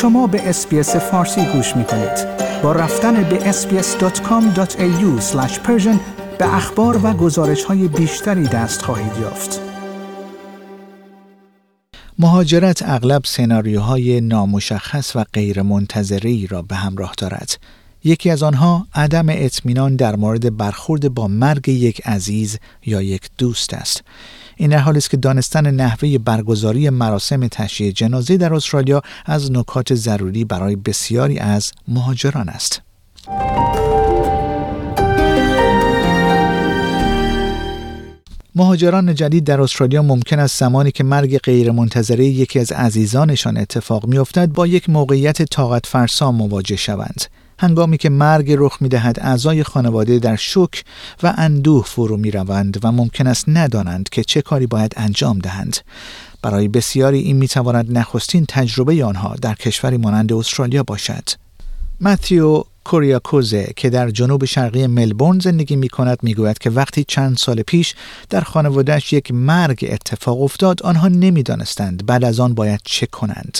شما به اسپیس فارسی گوش می کنید. با رفتن به sbs.com.au به اخبار و گزارش های بیشتری دست خواهید یافت. مهاجرت اغلب سناریوهای نامشخص و غیرمنتظری را به همراه دارد. یکی از آنها عدم اطمینان در مورد برخورد با مرگ یک عزیز یا یک دوست است. این در حالی است که دانستن نحوه برگزاری مراسم تشییع جنازه در استرالیا از نکات ضروری برای بسیاری از مهاجران است. مهاجران جدید در استرالیا ممکن است زمانی که مرگ غیرمنتظره یکی از عزیزانشان اتفاق میافتد با یک موقعیت طاقت فرسا مواجه شوند. هنگامی که مرگ رخ می دهد اعضای خانواده در شک و اندوه فرو می روند و ممکن است ندانند که چه کاری باید انجام دهند. برای بسیاری این می تواند نخستین تجربه آنها در کشوری مانند استرالیا باشد. متیو کوریاکوزه که در جنوب شرقی ملبورن زندگی می کند می گوید که وقتی چند سال پیش در خانوادهش یک مرگ اتفاق افتاد آنها نمی دانستند بعد از آن باید چه کنند.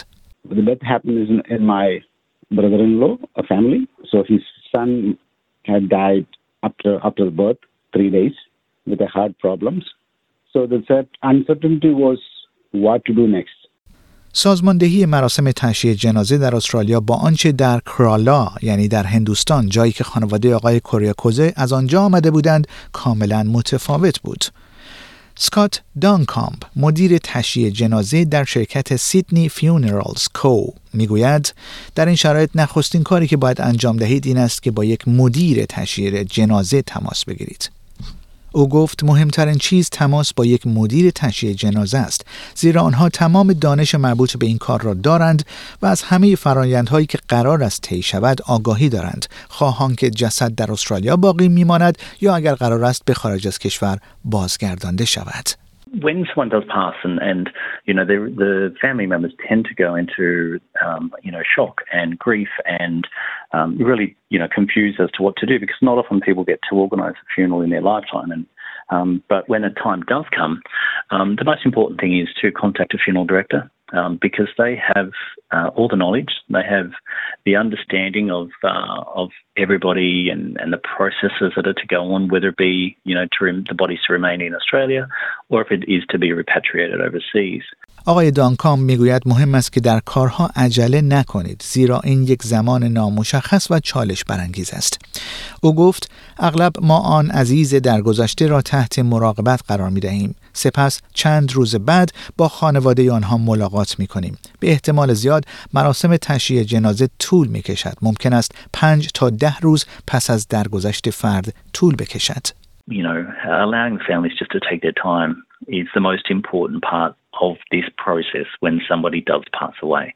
brother-in-law, a family. So his son had died after after birth, three days, with heart problems. So the uncertainty was what to do next. سازماندهی مراسم تشییع جنازه در استرالیا با آنچه در کرالا یعنی در هندوستان جایی که خانواده آقای کوریاکوزه از آنجا آمده بودند کاملا متفاوت بود. اسکات دانکامپ مدیر تشییع جنازه در شرکت Sydney Funerals Co. می‌گوید در این شرایط نخستین کاری که باید انجام دهید این است که با یک مدیر تشییع جنازه تماس بگیرید. او گفت مهمترین چیز تماس با یک مدیر تشییع جنازه است. زیرا آنها تمام دانش مربوط به این کار را دارند و از همه فرایندهایی که قرار است طی شود آگاهی دارند. خواه آن که جسد در استرالیا باقی میماند یا اگر قرار است به خارج از کشور بازگردانده شود. When someone does pass and, and you know, the, the family members tend to go into, um, you know, shock and grief and um, really, you know, confused as to what to do because not often people get to organise a funeral in their lifetime. And um, but when a time does come, um, the most important thing is to contact a funeral director um, because they have uh, all the knowledge, they have the understanding of uh, of everybody and, and the processes that are to go on, whether it be you know to rem- the bodies to remain in Australia or if it is to be repatriated overseas. آقای دانکام میگوید مهم است که در کارها عجله نکنید زیرا این یک زمان نامشخص و چالش برانگیز است. او گفت اغلب ما آن عزیز در گذشته را تحت مراقبت قرار می دهیم. سپس چند روز بعد با خانواده آنها ملاقات می کنیم. به احتمال زیاد مراسم تشییع جنازه طول می کشد. ممکن است پنج تا ده روز پس از درگذشت فرد طول بکشد. You know, of this process when somebody does pass away.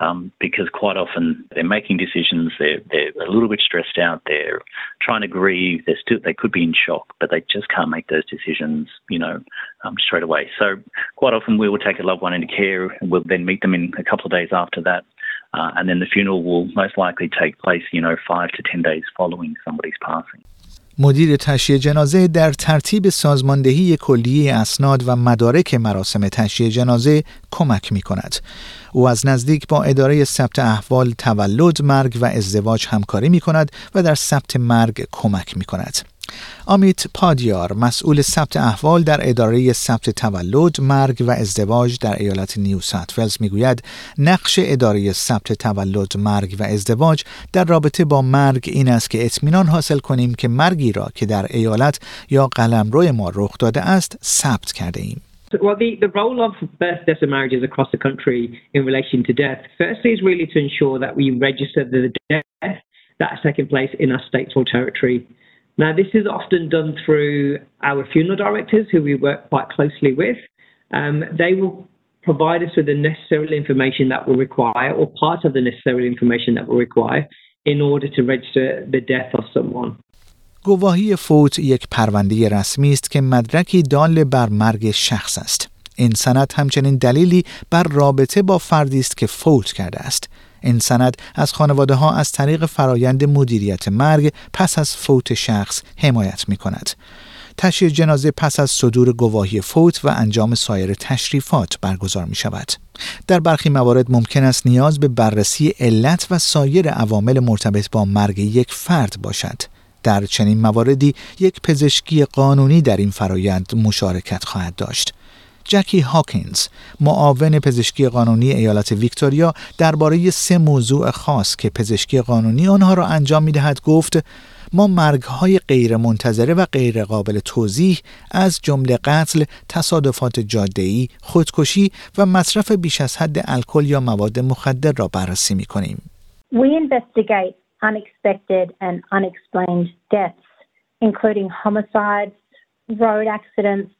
Um, because quite often they're making decisions, they're, they're a little bit stressed out, they're trying to grieve, they're still, they could be in shock, but they just can't make those decisions, you know, um, straight away. So quite often we will take a loved one into care and we'll then meet them in a couple of days after that. Uh, and then the funeral will most likely take place, you know, five to ten days following somebody's passing. مدیر تشییع جنازه در ترتیب سازماندهی کلی اسناد و مدارک مراسم تشییع جنازه کمک می کند. او از نزدیک با اداره ثبت احوال تولد، مرگ و ازدواج همکاری می کند و در ثبت مرگ کمک می کند. آمیت پادیار مسئول ثبت احوال در اداره ثبت تولد، مرگ و ازدواج در ایالت نیو ساوت ولز می‌گوید نقش اداره ثبت تولد، مرگ و ازدواج در رابطه با مرگ این است که اطمینان حاصل کنیم که مرگی را که در ایالت یا قلمرو ما رخ داده است ثبت کرده ایم. Well, the, the role of birth, deaths, and marriages across the country in relation to death, firstly, is really to ensure that we register the death that has taken place in our state or territory. Now, this is often done through our funeral directors, who we work quite closely with. Um, they will provide us with the necessary information that we require, or part of the necessary information that we require, in order to register the death of someone. گواهی فوت یک پرونده رسمی است که مدرکی دال بر مرگ شخص است. این سند همچنین دلیلی بر رابطه با فردی است که فوت کرده است. این سند از خانواده ها از طریق فرایند مدیریت مرگ پس از فوت شخص حمایت می کند. تشییع جنازه پس از صدور گواهی فوت و انجام سایر تشریفات برگزار می شود. در برخی موارد ممکن است نیاز به بررسی علت و سایر عوامل مرتبط با مرگ یک فرد باشد. در چنین مواردی یک پزشکی قانونی در این فرایند مشارکت خواهد داشت. جکی هاکینز معاون پزشکی قانونی ایالت ویکتوریا درباره سه موضوع خاص که پزشکی قانونی آنها را انجام می دهد گفت ما مرگ های غیر منتظره و غیر قابل توضیح از جمله قتل، تصادفات جاده‌ای، خودکشی و مصرف بیش از حد الکل یا مواد مخدر را بررسی می کنیم. We investigate unexpected and unexplained deaths, including homicides, road accidents,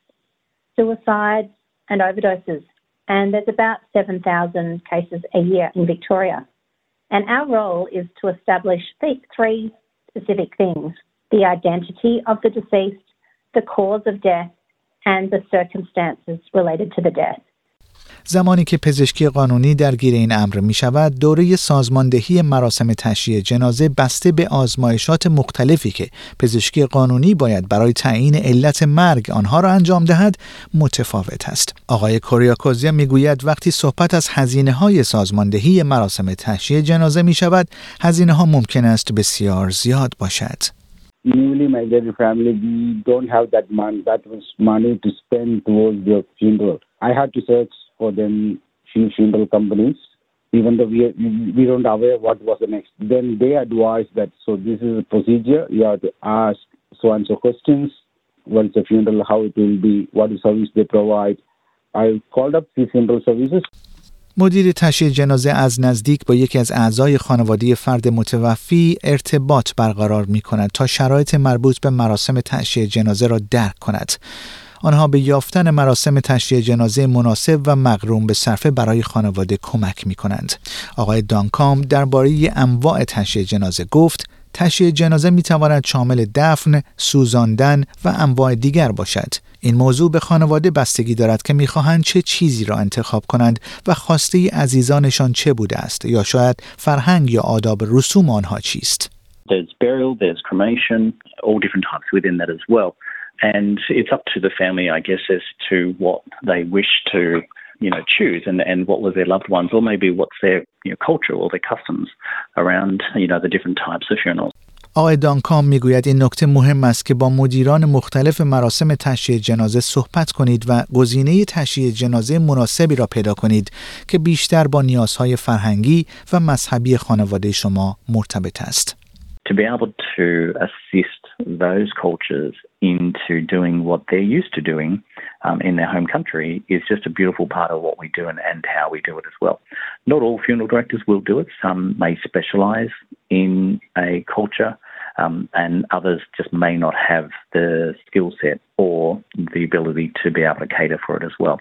suicides, and overdoses. And there's about 7,000 cases a year in Victoria. And our role is to establish three specific things the identity of the deceased, the cause of death, and the circumstances related to the death. زمانی که پزشکی قانونی درگیر این امر می شود دوره سازماندهی مراسم تشییع جنازه بسته به آزمایشات مختلفی که پزشکی قانونی باید برای تعیین علت مرگ آنها را انجام دهد متفاوت است آقای کوریاکوزیا می گوید وقتی صحبت از هزینه های سازماندهی مراسم تشییع جنازه می شود هزینه ها ممکن است بسیار زیاد باشد newly family, we don't have that money, that money to spend towards funeral. I had to search for them few funeral companies, even though we we don't aware what was the next. Then they advised that so this is a procedure. You have to ask so and so questions. What's the funeral? How it will be? What is service they provide? I called up the funeral services. مدیر تشییع جنازه از نزدیک با یکی از اعضای خانواده فرد متوفی ارتباط برقرار می کند تا شرایط مربوط به مراسم تشییع جنازه را درک کند. آنها به یافتن مراسم تشییع جنازه مناسب و مقروم به صرفه برای خانواده کمک می کنند. آقای دانکام درباره انواع تشییع جنازه گفت تشییع جنازه می تواند شامل دفن، سوزاندن و انواع دیگر باشد. این موضوع به خانواده بستگی دارد که می‌خواهند چه چیزی را انتخاب کنند و خواسته عزیزانشان چه بوده است یا شاید فرهنگ یا آداب رسوم آنها چیست. There's burial, there's cremation, all different types within that as well. And it's up to the family, I guess, as to what they wish to, you know, choose and, and what was their loved ones, or maybe what's their you know, culture or their customs around, you know, the different types of funerals. آقای دانکام می‌گوید این نکته مهم است که با مدیران مختلف مراسم تشییع جنازه صحبت کنید و گزینه تشییع جنازه مناسبی را پیدا کنید که بیشتر با نیازهای فرهنگی و مذهبی خانواده شما مرتبط است. To be able to assist those cultures into doing what they're used to doing um, in their home country is just a beautiful part of what we do and, and how we do it as well. Not all funeral directors will do it. Some may specialize in a culture um, and others just may not have the skill set or the ability to be able to cater for it as well.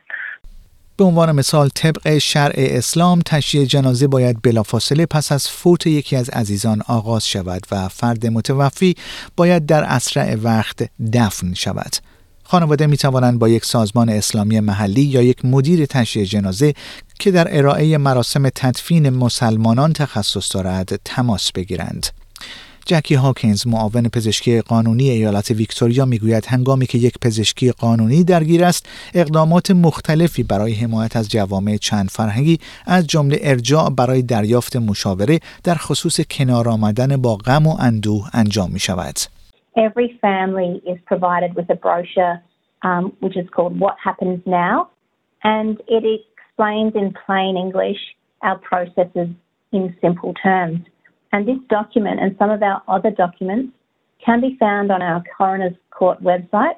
به عنوان مثال طبق شرع اسلام تشییع جنازه باید بلافاصله پس از فوت یکی از عزیزان آغاز شود و فرد متوفی باید در اسرع وقت دفن شود. خانواده می توانند با یک سازمان اسلامی محلی یا یک مدیر تشییع جنازه که در ارائه مراسم تدفین مسلمانان تخصص دارد تماس بگیرند. جکی هاکینز معاون پزشکی قانونی ایالت ویکتوریا می‌گوید هنگامی که یک پزشکی قانونی درگیر است اقدامات مختلفی برای حمایت از جوامع چند فرهنگی از جمله ارجاع برای دریافت مشاوره در خصوص کنار آمدن با غم و اندوه انجام می شود. Every family is provided with a brochure um, which is called What Happens Now and it explains in plain English our processes in simple terms. And this document and some of our other documents can be found on our Coroner's Court website.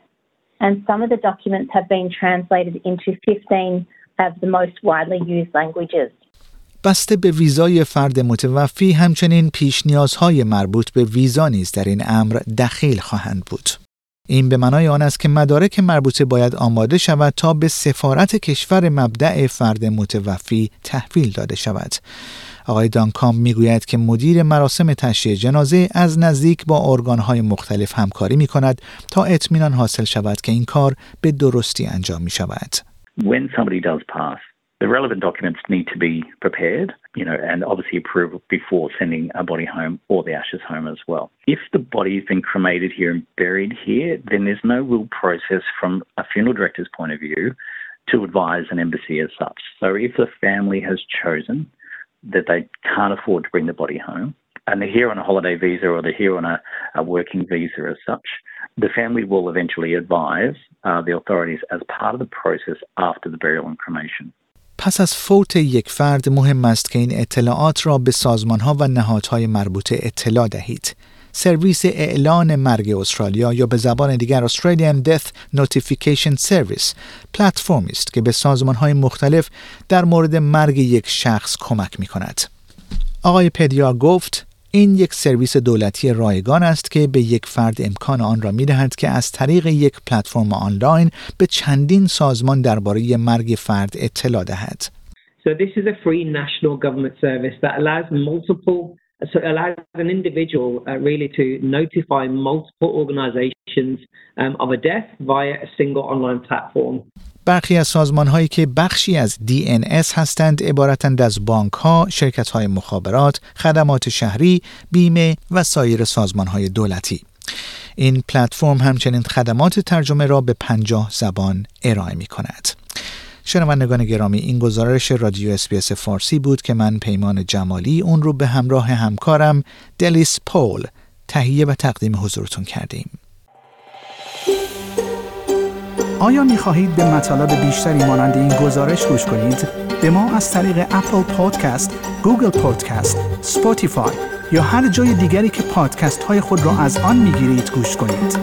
And some of the documents have been translated into 15 of the most widely used languages. بسته به ویزای فرد متوفی همچنین پیش نیازهای مربوط به ویزا نیز در این امر دخیل خواهند بود. این به معنای آن است که مدارک مربوطه باید آماده شود تا به سفارت کشور مبدع فرد متوفی تحویل داده شود. آقای دانکام می‌گوید که مدیر مراسم تشییع جنازه از نزدیک با ارگانهای مختلف همکاری می کند تا اطمینان حاصل شود که این کار به درستی انجام می شود. When somebody does pass, the relevant documents need to be prepared you know, and obviously approval before sending a body home or the ashes home as well. If the body has been cremated here and buried here, then there's no real process from a funeral director's point of view to advise an embassy as such. So if the family has chosen that they can't afford to bring the body home, and they're here on a holiday visa or they're here on a, a working visa as such, the family will eventually advise uh, the authorities as part of the process after the burial and cremation. پس از فوت یک فرد مهم است که این اطلاعات را به سازمانها و نهادهای مربوطه اطلاع دهید. سرویس اعلان مرگ استرالیا یا به زبان دیگر Australian Death Notification Service پلتفرمی است که به سازمانهای مختلف در مورد مرگ یک شخص کمک می کند. آقای پدیار گفت این یک سرویس دولتی رایگان است که به یک فرد امکان آن را می دهد که از طریق یک پلتفرم آنلاین به چندین سازمان درباره مرگ فرد اطلاع دهد. So this is a free national government service that allows multiple so it allows an individual uh, really to notify multiple organizations um, of a death via a single online platform. برخی از سازمان هایی که بخشی از DNS هستند عبارتند از بانک ها، شرکت های مخابرات، خدمات شهری، بیمه و سایر سازمان های دولتی. این پلتفرم همچنین خدمات ترجمه را به پنجاه زبان ارائه می کند. شنوندگان گرامی این گزارش رادیو اسپیس فارسی بود که من پیمان جمالی اون رو به همراه همکارم دلیس پول تهیه و تقدیم حضورتون کردیم. آیا می خواهید به مطالب بیشتری مانند این گزارش گوش کنید؟ به ما از طریق Apple Podcast، Google Podcast، Spotify یا هر جای دیگری که پادکست های خود را از آن می گیرید گوش کنید.